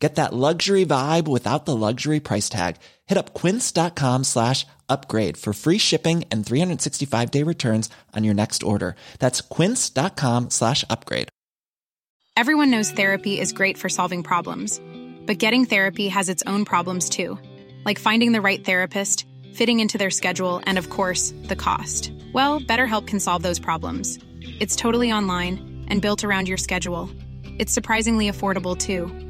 Get that luxury vibe without the luxury price tag. Hit up quince.com slash upgrade for free shipping and 365 day returns on your next order. That's quince.com slash upgrade. Everyone knows therapy is great for solving problems, but getting therapy has its own problems too, like finding the right therapist, fitting into their schedule, and of course, the cost. Well, BetterHelp can solve those problems. It's totally online and built around your schedule. It's surprisingly affordable too.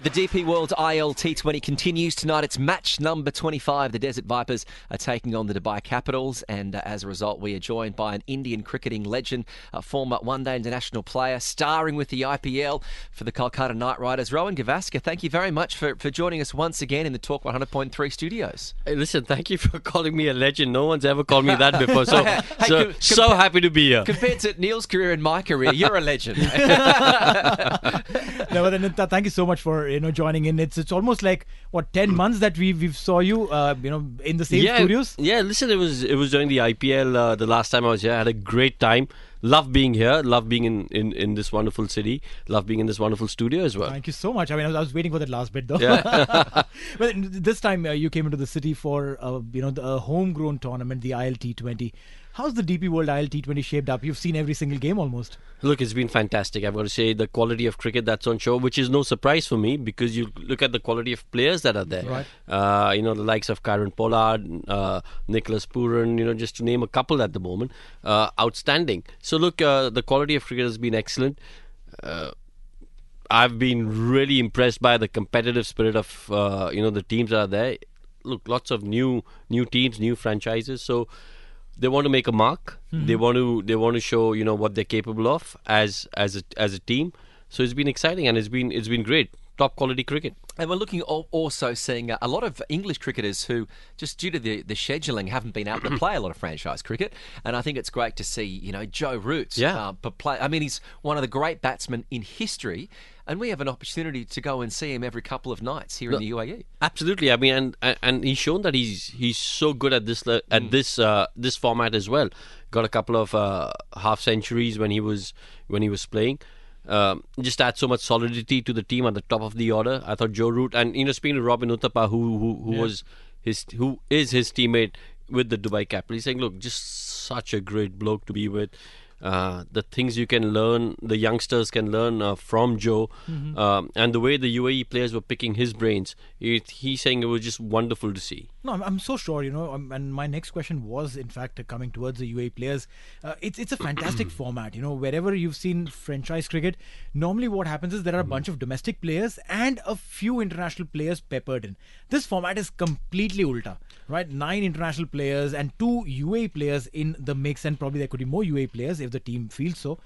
The DP World ILT20 continues tonight. It's match number 25. The Desert Vipers are taking on the Dubai Capitals, and uh, as a result, we are joined by an Indian cricketing legend, a former one day international player, starring with the IPL for the Kolkata Knight Riders. Rohan Gavaskar, thank you very much for, for joining us once again in the Talk 100.3 studios. Hey, listen, thank you for calling me a legend. No one's ever called me that before, so Hey, so, com- so happy to be here. Compared to Neil's career and my career, you're a legend. no, but uh, thank you so much for you know joining in. It's it's almost like what ten months that we we saw you uh, you know in the same yeah, studios. Yeah, listen, it was it was during the IPL uh, the last time I was here. I had a great time. Love being here. Love being in, in, in this wonderful city. Love being in this wonderful studio as well. Thank you so much. I mean, I was, I was waiting for that last bit though. Yeah. but this time uh, you came into the city for uh, you know the homegrown tournament, the ILT20. How's the DP World ILT20 shaped up? You've seen every single game almost. Look, it's been fantastic. I've got to say the quality of cricket that's on show, which is no surprise for me because you look at the quality of players that are there. Right. Uh, you know, the likes of Kieron Pollard, uh, Nicholas Pooran, you know, just to name a couple at the moment. Uh, outstanding. So, look, uh, the quality of cricket has been excellent. Uh, I've been really impressed by the competitive spirit of uh, you know the teams that are there. Look, lots of new new teams, new franchises. So they want to make a mark. Hmm. They want to they want to show you know what they're capable of as as a, as a team. So it's been exciting and it's been it's been great. Top quality cricket. And we're looking also seeing uh, a lot of English cricketers who, just due to the, the scheduling, haven't been able to play a lot of franchise cricket. And I think it's great to see, you know, Joe Roots. Yeah. Uh, play. I mean, he's one of the great batsmen in history, and we have an opportunity to go and see him every couple of nights here in the. UAE. Absolutely. I mean, and and- he's shown that he's he's so good at this at this uh, this format as well. Got a couple of uh, half centuries when he was when he was playing. Um, just add so much solidity to the team at the top of the order. I thought Joe Root and you know speaking to Robin Uthappa, who who, who was his who is his teammate with the Dubai Capital, he's saying, look, just such a great bloke to be with. Uh, the things you can learn, the youngsters can learn uh, from Joe, um, and the way the UAE players were picking his brains. It, he's saying it was just wonderful to see. No, I'm, I'm so sure, you know. Um, and my next question was, in fact, uh, coming towards the UAE players. Uh, it's it's a fantastic format, you know. Wherever you've seen franchise cricket, normally what happens is there are a bunch of domestic players and a few international players peppered in. This format is completely ulta, right? Nine international players and two UAE players in the mix, and probably there could be more UAE players if the team feels so.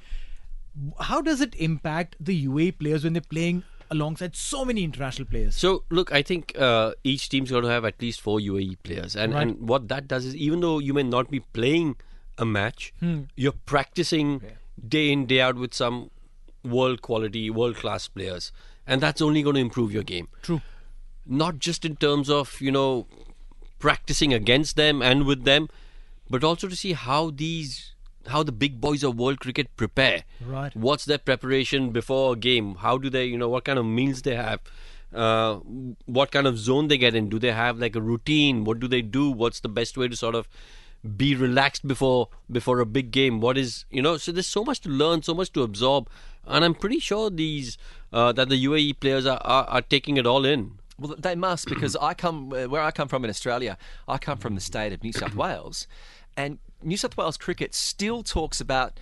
How does it impact the UAE players when they're playing alongside so many international players? So look, I think uh, each team's got to have at least four UAE players, and Right. and what that does is even though you may not be playing a match, Hmm. you're practicing day in day out with some world quality, world class players, and that's only going to improve your game. True. Not just in terms of you know practicing against them and with them, but also to see how these how the big boys of world cricket prepare. Right. What's their preparation before a game? How do they, you know, what kind of meals they have? Uh, what kind of zone they get in? Do they have like a routine? What do they do? What's the best way to sort of be relaxed before before a big game. What is you know? So there's so much to learn, so much to absorb, and I'm pretty sure these uh, that the UAE players are, are, are taking it all in. Well, they must because I come where I come from in Australia. I come from the state of New South Wales, and New South Wales cricket still talks about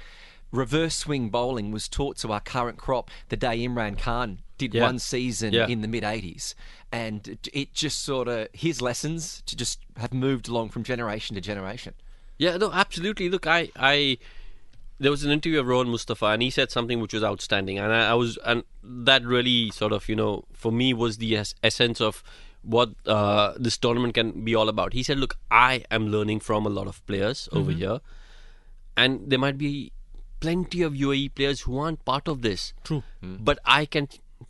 reverse swing bowling was taught to our current crop the day Imran Khan did Yeah. one season Yeah. in the mid 80s. And it- just sort of, his lessons to just have moved along from generation to generation. Yeah, no, absolutely. Look, I, I, there was an interview of Rohan Mustafa, and he said something which was outstanding, and I, I was, and that really sort of, you know, for me was the es- essence of what uh, this tournament can be all about. He said, "Look, I am learning from a lot of players over here, and there might be plenty of UAE players who aren't part of this. True. But I can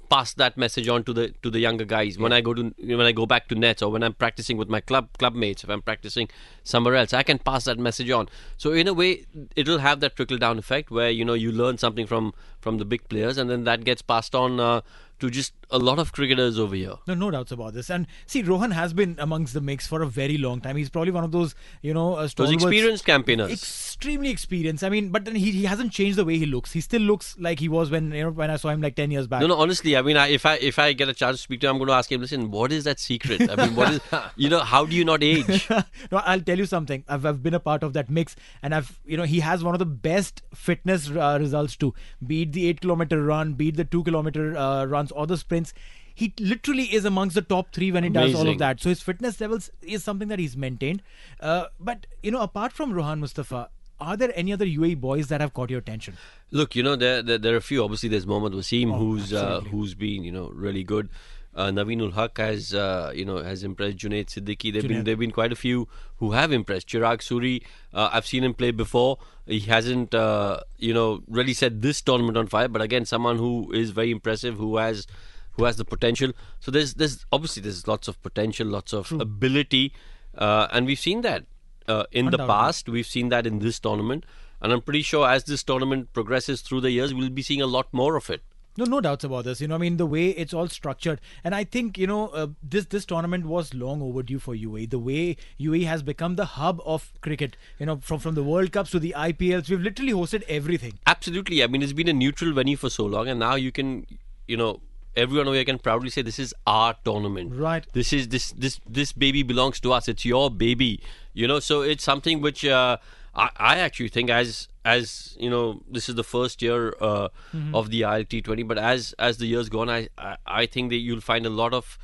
pass that message on to the to the younger guys when I go to when I go back to nets or when I'm practicing with my club club mates. If I'm practicing somewhere else, I can pass that message on. So in a way, it'll have that trickle down effect where you know you learn something from from the big players, and then that gets passed on uh, to just a lot of cricketers over here. No, no doubts about this. And see, Rohan has been amongst the mix for a very long time. He's probably one of those, you know, uh, Those experienced campaigners. Extremely experienced. I mean, but then he, he hasn't changed the way he looks. He still looks like he was when you know when I saw him like ten years back. No, no. Honestly, I mean, I, if I if I get a chance to speak to him, I'm going to ask him. Listen, what is that secret? I mean, what is you know? How do you not age? no, I'll tell you something. I've, I've been a part of that mix, and I've you know he has one of the best fitness uh, results too. Beat the eight kilometer run, beat the two kilometer uh, runs or the sprints. He literally is amongst the top three when he does all of that. So his fitness levels is something that he's maintained. Uh, but you know, apart from Rohan Mustafa, are there any other UAE boys that have caught your attention? Look, you know, there, there there are a few. Obviously, there's Mohammad Wasim, who's uh, who's been you know really good. Uh, Naveen-ul-Haq has uh, you know has impressed. Junaid Siddiqui. There've been there've been quite a few who have impressed. Chirag Suri. Uh, I've seen him play before. He hasn't uh, you know really set this tournament on fire. But again, someone who is very impressive, who has who has the potential. So there's there's obviously there's lots of potential, lots of ability, uh, and we've seen that uh, in the past. We've seen that in this tournament, and I'm pretty sure as this tournament progresses through the years, we'll be seeing a lot more of it. No, no doubts about this. You know, I mean, the way it's all structured, and I think you know, uh, this this tournament was long overdue for UAE. The way UAE has become the hub of cricket. You know, from from the World Cups to the IPLs, we've literally hosted everything. Absolutely. I mean, it's been a neutral venue for so long, and now you can, you know, everyone over here can proudly say this is our tournament. Right. This is this this this baby belongs to us. It's your baby. You know, so it's something which uh, I I actually think as as you know this is the first year uh, of the ILT20, but as as the years gone, I I, I think that you'll find a lot of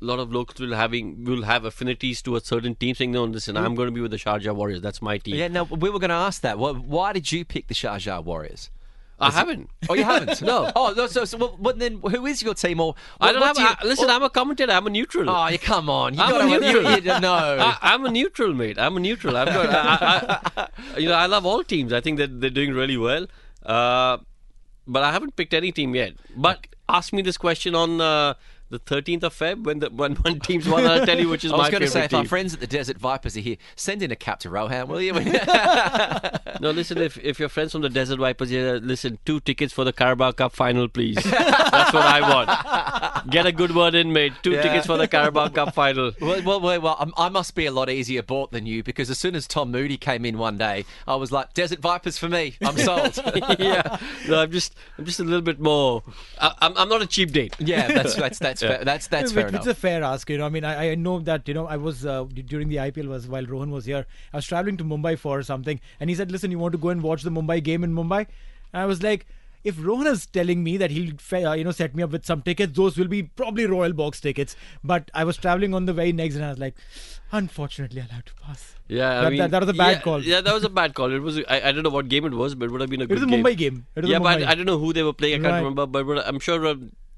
lot of locals will having will have affinities to a certain team saying no listen I'm going to be with the Sharjah Warriors that's my team Yeah, Now we were going to ask that. Why, why did you pick the Sharjah Warriors? I haven't Oh, you haven't? No. Oh, no, so, so well, well, then who is your team? Or I don't have. do you- I, listen, what- I'm a commentator. I'm a neutral. Oh, you come on! You I'm got a neutral. You, you, no. I, I'm a neutral, mate. I'm a neutral. I've got. I, I, I, you know, I love all teams. I think that they're doing really well. Uh, but I haven't picked any team yet. But ask me this question on uh, the 13th of Feb when the when one team's won. I'll tell you which is I my favorite. I was going to say, if our friends at the Desert Vipers are here, send in a cap to Rohan, will you? No, listen. If if your friends from the Desert Vipers are here, listen. Two tickets for the Carabao Cup final, please. That's what I want. Get a good word in, mate. Two Yeah. tickets for the Carabao Cup final. Well, well, well, well I'm- I must be a lot easier bought than you because as soon as Tom Moody came in one day, I was like, "Desert Vipers for me. I'm sold." yeah. No, I'm just I'm just a little bit more. I, I'm I'm not a cheap date. yeah, that's that's that's fair. That's that's fair which enough. is a fair ask. You know, I mean, I, I know that you know I was uh, during the IPL was while Rohan was here. I was traveling to Mumbai for something, and he said, "Listen, you want to go and watch the Mumbai game in Mumbai?" And I was like. If Rohan is telling me that he'll, uh, you know, set me up with some tickets, those will be probably Royal Box tickets. But I was traveling on the very next, and I was like, unfortunately, I'll have to pass. Yeah, I that, mean, that, that was a bad yeah, call. Yeah, that was a bad call. It was. I, I don't know what game it was, but it would have been a It good was a game. Mumbai game. Yeah, a but I, I don't know who they were playing. I can't Right. remember, but, but I'm sure uh,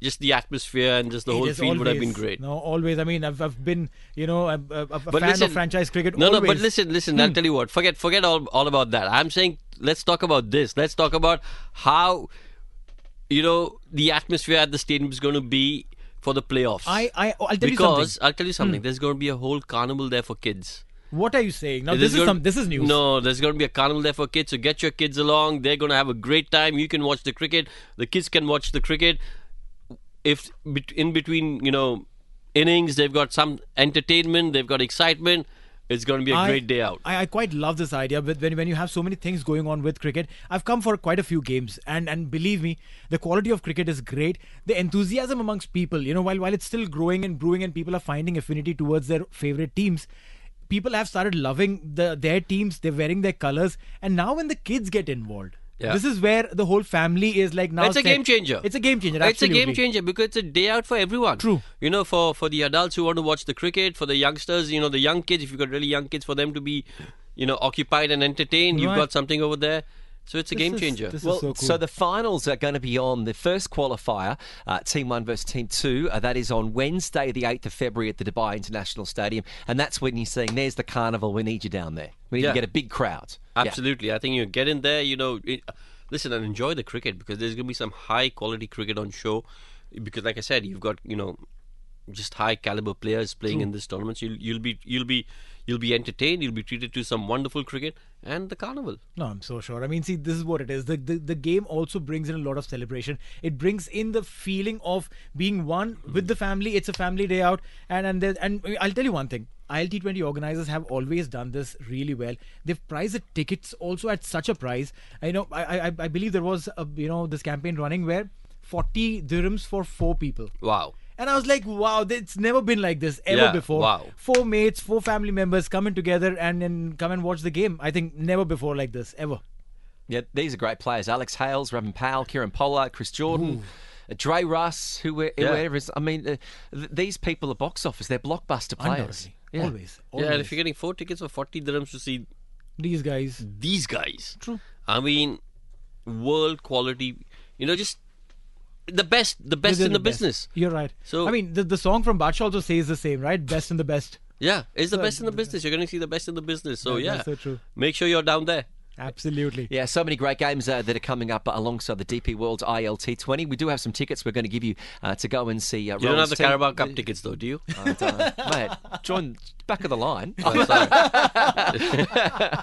just the atmosphere and just the It whole field would have been great. No, always. I mean, I've, I've been, you know, a, a, a fan listen- of franchise cricket. No, no, but listen, listen. Hmm. I'll tell you what. Forget, forget all, all about that. I'm saying let's talk about this. Let's talk about how, you know, the atmosphere at the stadium is going to be for the playoffs. I, I, I'll tell you because something. Hmm. I'll tell you something. There's going to be a whole carnival there for kids. What are you saying? Now, There's this is gonna- some, this is news. No, there's going to be a carnival there for kids. So get your kids along. They're going to have a great time. You can watch the cricket. The kids can watch the cricket. If in between, you know, innings, they've got some entertainment. They've got excitement. it's going to be a I- great day out. I, I quite love this idea, but when, when you have so many things going on with cricket, I've come for quite a few games, and, and believe me, the quality of cricket is great. The enthusiasm amongst people, you know, while while it's still growing and brewing, and people are finding affinity towards their favorite teams, people have started loving the their teams. They're wearing their colors, and now when the kids get involved. Yeah. This is where the whole family is like now. it's a set- game changer. It's a game changer. It's a game changer because it's a day out for everyone. True. You know, for for the adults who want to watch the cricket, for the youngsters, you know, the young kids. If you've got really young kids, for them to be, you know, occupied and entertained, you've got something over there. So it's a This game changer. is Well, so cool. the finals are going to be on the first qualifier, uh, Team 1 versus Team 2. Uh, that is on Wednesday, the 8th of February at the Dubai International Stadium. And that's when you're saying, there's the carnival, we need you down there. We need Yeah. to get a big crowd. Yeah. Absolutely. I think you get in there, you know, it, listen and enjoy the cricket because there's going to be some high quality cricket on show. Because, like I said, you've got, you know, just high caliber players playing in this tournament. So you'll, you'll be, you'll be, you'll be entertained. You'll be treated to some wonderful cricket and the carnival. No, I'm so sure. I mean, see, this is what it is. The, the the game also brings in a lot of celebration. It brings in the feeling of being one with the family. It's a family day out, and and there, and I'll tell you one thing. ILT20 organizers have always done this really well. They've priced the tickets also at such a price. I know. I I, I believe there was a you know this campaign running where 40 dirhams for four people. Wow. And I was like, wow, it's never been like this ever Yeah, before. wow. Four mates, four family members coming together and then come and watch the game. I think never before like this, ever. Yeah, these are great players. Alex Hales, Rovman Powell, Kieron Pollard, Chris Jordan, uh, Dre Russ, who were, Yeah. whoever is. I mean, uh, th- these people are box office. They're blockbuster players. Yeah. Always. Yeah, and if you're getting four tickets for 40 dirhams to see These guys. these guys. True. I mean, world quality. You know, just the best, the best they're in the, best. business. You're right. So- I mean, the, the song from Batsha also says the same, right? Best in the best. Yeah, it's the best in the business. You're going to see the best in the business. So yeah, that's so true. make sure you're down there. Absolutely. Yeah, so many great games uh, that are coming up alongside the DP World ILT20. We do have some tickets we're going to give you uh, to go and see. Uh, You don't have Roland's the team. Carabao Cup tickets though, do you? I don't- mate, join back of the line. Oh, sorry.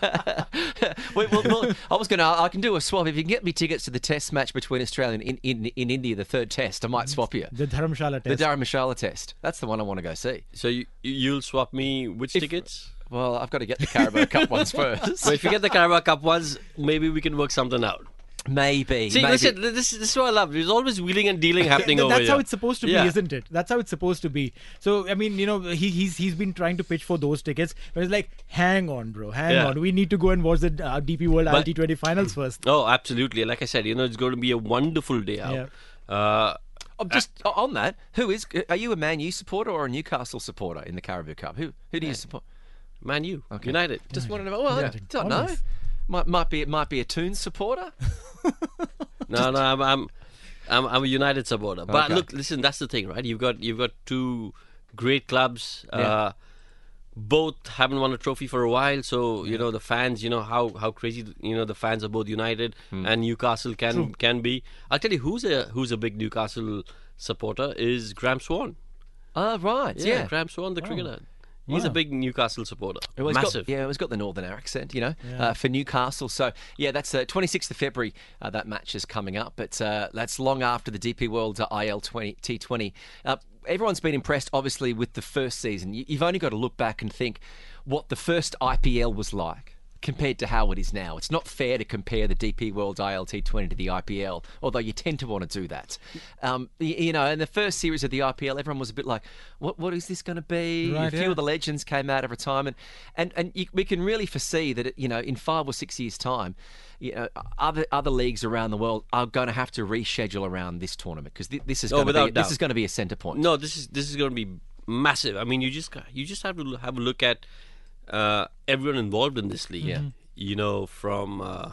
we, well, well, I was going to. I can do a swap if you can get me tickets to the Test match between Australia and in, in, in India, the third Test. I might swap you. The Dharamshala test. The. Dharamshala Test. That's the one I want to go see. so you, you'll swap me which tickets? Well, I've got to get the Carabao Cup ones first. So if you get the Carabao Cup ones, maybe we can work something out. Maybe. See, maybe. listen, this, this is what I love. There's always wheeling and dealing happening Th- over That's here. how it's supposed to Yeah. be, isn't it? That's how it's supposed to be. So I mean, you know, he, he's he's been trying to pitch for those tickets, but it's like, hang on, bro, hang Yeah. on. We need to go and watch the uh, DP World But- ILT20 finals first. Oh, absolutely. Like I said, you know, it's going to be a wonderful day out. Uh, Oh, just on that, who is? Are you a Man U supporter or a Newcastle supporter in the Carabao Cup? Who who do you support? Man U, United. Just want to know. Well, I don't know. Might, might be it might be a Toons supporter. No, no, I'm, I'm, I'm, I'm a United supporter. But Okay. look, listen, that's the thing, right? You've got, you've got two great clubs. Yeah. Uh, both haven't won a trophy for a while, so you know the fans. You know how how crazy you know the fans of both United Hmm. and Newcastle can can be. I'll tell you who's a who's a big Newcastle supporter is Graeme Swann. Oh right, Yeah, yeah. Graeme Swann, the cricketer. He's a big Newcastle supporter. He's Massive. Got, yeah, he's got the northern accent, you know, uh, for Newcastle. So, yeah, that's uh, 26th of February. Uh, that match is coming up, but uh, that's long after the DP World uh, IL 20, T20. Uh, everyone's been impressed, obviously, with the first season. You, you've only got to look back and think what the first IPL was like compared to how it is now. It's not fair to compare the DP World ILT20 to the IPL, although you tend to want to do that. Um, you, you know, in the first series of the IPL, everyone was a bit like, what, what is this going to be? Right, a few yeah. of the legends came out of retirement, and and you, we can really foresee that you know in five or six years' time, you know other other leagues around the world are going to have to reschedule around this tournament because this is Oh, going to be this is going to be a centre point. No, this is this is going to be massive. I mean, you just you just have to have a look at uh, everyone involved in this league. Yeah. You know, from uh,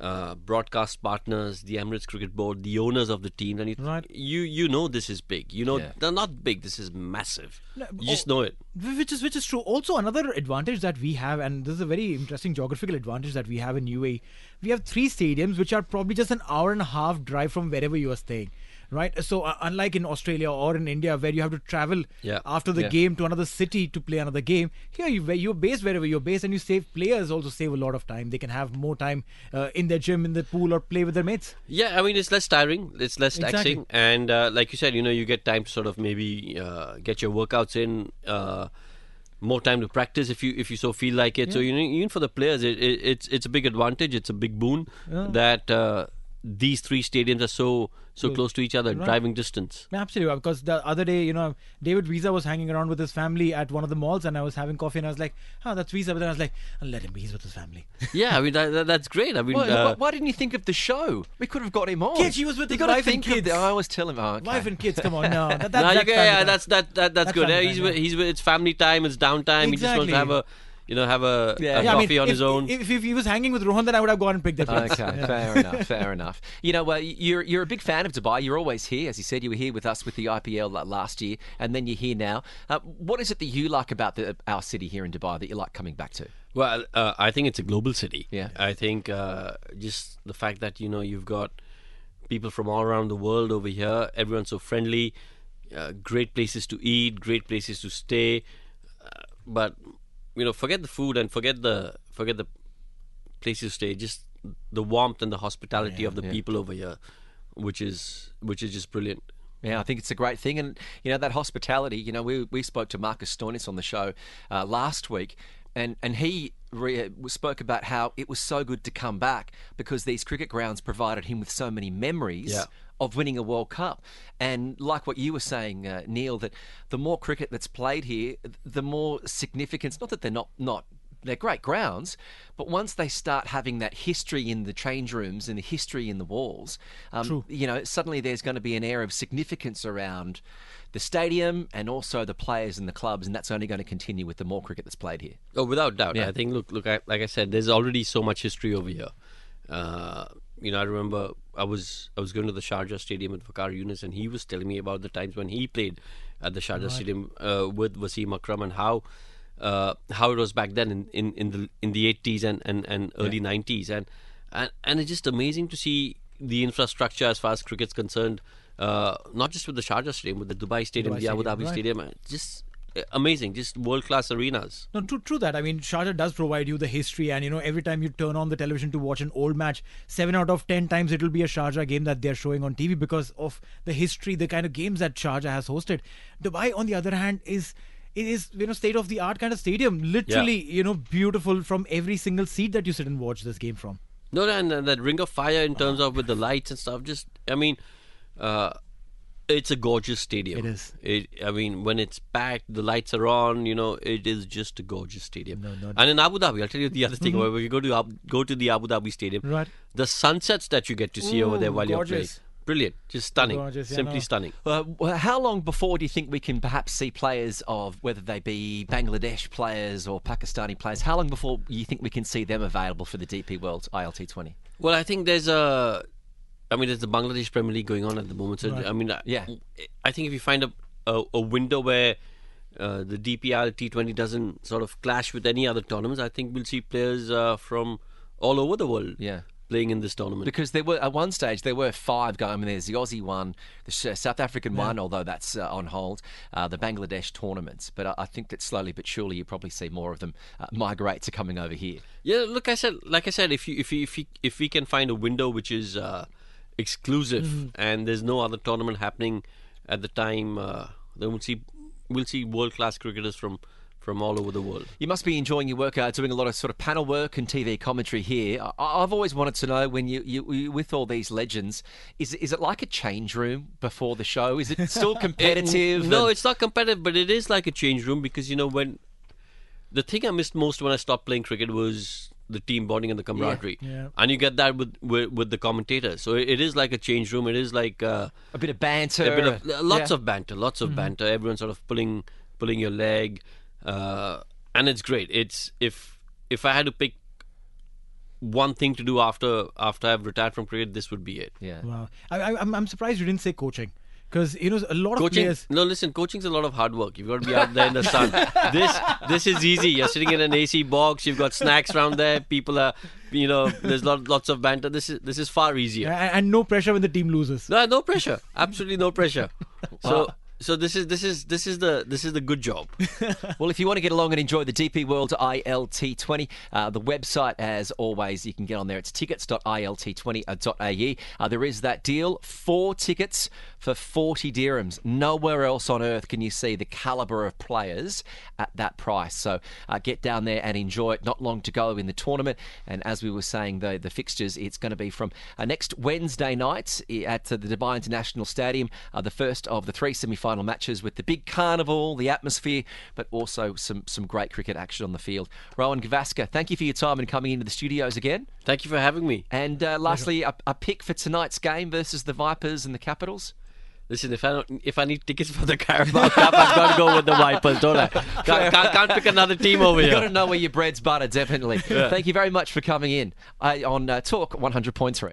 uh, broadcast partners, the Emirates Cricket Board, the owners of the team, and you Right. you you know this is big. You know, Yeah. they're not big. This is massive. No, You just oh, know it. Which is which is true also another advantage that we have and this is a very interesting geographical advantage that we have in UAE we have three stadiums which are probably just an hour and a half drive from wherever you are staying right so uh, unlike in australia or in india where you have to travel Yeah. after the Yeah. game to another city to play another game here you you're based wherever you're based and you save players also save a lot of time they can have more time uh, in their gym in the pool or play with their mates Yeah, I mean it's less tiring, it's less Exactly. taxing, and uh, like you said, you know, you get time to sort of maybe uh, get your workouts in. Uh, more time to practice if you if you so feel like it. So you know, even for the players, it, it, it's it's a big advantage. It's a big boon that uh, these three stadiums are so so close to each other, driving distance. Absolutely, because the other day, you know, David Wiese was hanging around with his family at one of the malls, and I was having coffee, and I was like, "Oh, that's Wiese," but then I was like, "Let him be. He's with his family." Yeah, I mean that, that- that's great. I mean, Why, uh, why- why didn't you think of the show? We could have got him on. Yeah, he was with you his gotta wife and think of kids. the- I always tell him, oh, okay. Wife and kids, come on, no, that, that, no, that's can- yeah, that's that, that that's, That's good. Yeah, he's time, with, yeah. he's with, it's family time, it's downtime. He just wants to have a Exactly. You know have a, Yeah. a Yeah, I mean, coffee on if, his own. If, if he was hanging with Rohan, then I would have gone and picked that. place. Okay, Yeah. fair enough, fair enough. You know, well, you're you're a big fan of Dubai. You're always here, as you said. You were here with us with the IPL last year, and then you're here now. Uh, what is it that you like about the, our city here in Dubai that you like coming back to? Well, uh, I think it's a global city. Yeah. I think uh, just the fact that you know you've got people from all around the world over here. Everyone's so friendly. Uh, great places to eat. Great places to stay. Uh, but you know, forget the food and forget the forget the places to stay. Just the warmth and the hospitality of the people over here, which is which is just brilliant. Yeah, I think it's a great thing, and you know that hospitality. You know, we we spoke to Marcus Stoinis on the show uh, last week, and and he re- spoke about how it was so good to come back because these cricket grounds provided him with so many memories. Yeah. Of winning a World Cup, and like what you were saying, uh, Neil, that the more cricket that's played here, the more significance. Not that they're not not they're great grounds, but once they start having that history in the change rooms and the history in the walls, um, you know, suddenly there's going to be an air of significance around the stadium and also the players and the clubs, and that's only going to continue with the more cricket that's played here. Oh, without doubt. Yeah. I think look, look. I, like I said, there's already so much history over here. Uh, you know, I remember I was I was going to the Sharjah Stadium with Waqar Younis, and he was telling me about the times when he played at the Sharjah Stadium uh, with Wasim Akram and how. Uh, how it was back then in, in, in the in the 80s and, and, and early 90s and, and and it's just amazing to see the infrastructure as far as cricket's concerned uh, not just with the Sharjah Stadium with the Dubai Stadium Dubai the Abu Stadium, Dhabi right. Stadium just amazing just world class arenas No, true, true that. I mean, Sharjah does provide you the history, and you know, every time you turn on the television to watch an old match, seven out of ten times it will be a Sharjah game that they're showing on TV because of the history, the kind of games that Sharjah has hosted. Dubai, on the other hand, is it is you know state of the art kind of stadium, literally you know beautiful from every single seat that you sit and watch this game from. No, no, and, and that ring of fire in terms of with the lights and stuff. Just, I mean, uh, it's a gorgeous stadium. It is. It, I mean, when it's packed, the lights are on. You know, it is just a gorgeous stadium. No, no. And in Abu Dhabi, I'll tell you the other thing. When you go to go to the Abu Dhabi Stadium, Right. the sunsets that you get to see over there Ooh, while you're playing, brilliant, just stunning, Gorgeous, yeah, simply no. stunning. Uh, well, how long before do you think we can perhaps see players of whether they be Bangladesh players or Pakistani players? How long before you think we can see them available for the DP World ILT 20? Well, I think there's a, I mean, there's the Bangladesh Premier League going on at the moment. So I mean, I- Yeah. I think if you find a a, a window where uh, the DPR T20 doesn't sort of clash with any other tournaments, I think we'll see players uh, from all over the world Yeah. playing in this tournament. Because there were at one stage there were five going. I mean, there's the Aussie one, the South African one, although that's uh, on hold, uh, the Bangladesh tournaments. But I, I think that slowly but surely you probably see more of them uh, migrate to coming over here. yeah, look, I said, like I said, if you if you, if you, if we can find a window which is uh, exclusive Mm-hmm. and there's no other tournament happening at the time, uh, then we'll see we'll see world class cricketers from from all over the world. You must be enjoying your work, uh, doing a lot of sort of panel work and TV commentary here. I, I've always wanted to know when you, you, you with all these legends, is is it like a change room before the show? Is it still competitive? no, and- it's not competitive, but it is like a change room because you know when the thing I missed most when I stopped playing cricket was the team bonding and the camaraderie, Yeah. and you get that with with, with the commentators. So it, it is like a change room. It is like uh, a bit of banter, a bit of lots yeah. of banter, lots of banter. Everyone sort of pulling pulling your leg, uh, and it's great. It's if if I had to pick one thing to do after after I've retired from cricket, this would be it. Yeah. Wow, I, I, I'm I'm surprised you didn't say coaching because you know a lot of Coaching, players. no, listen. Coaching's a lot of hard work. You've got to be out there in the sun. this, this is easy. You're sitting in an AC box. You've got snacks around there. People are, you know, there's lot, lots of banter. This is, this is far easier. And, and no pressure when the team loses. No, no pressure. Absolutely no pressure. So, So this is this is this is the this is the good job. well, if you want to get along and enjoy the DP World ILT20, uh, the website, as always, you can get on there. It's tickets.ilt20.ae. Uh, there is that deal, four tickets for 40 dirhams. Nowhere else on earth can you see the calibre of players at that price. So uh, get down there and enjoy it. Not long to go in the tournament. And as we were saying, the, the fixtures, it's going to be from uh, next Wednesday night at the Dubai International Stadium, uh, the first of the three semi final matches with the big carnival, the atmosphere, but also some, some great cricket action on the field. Rohan Gavaskar, thank you for your time and coming into the studios again. Thank you for having me. And uh, lastly, a, a pick for tonight's game versus the Vipers and the Capitals. Listen, if I don't, if I need tickets for the Carabao Cup, I've got to go with the Vipers, don't I? Can't, can't, can't pick another team over here. You've got to know where your bread's butter, definitely. Yeah. Thank you very much for coming in uh, on uh, Talk 100.3.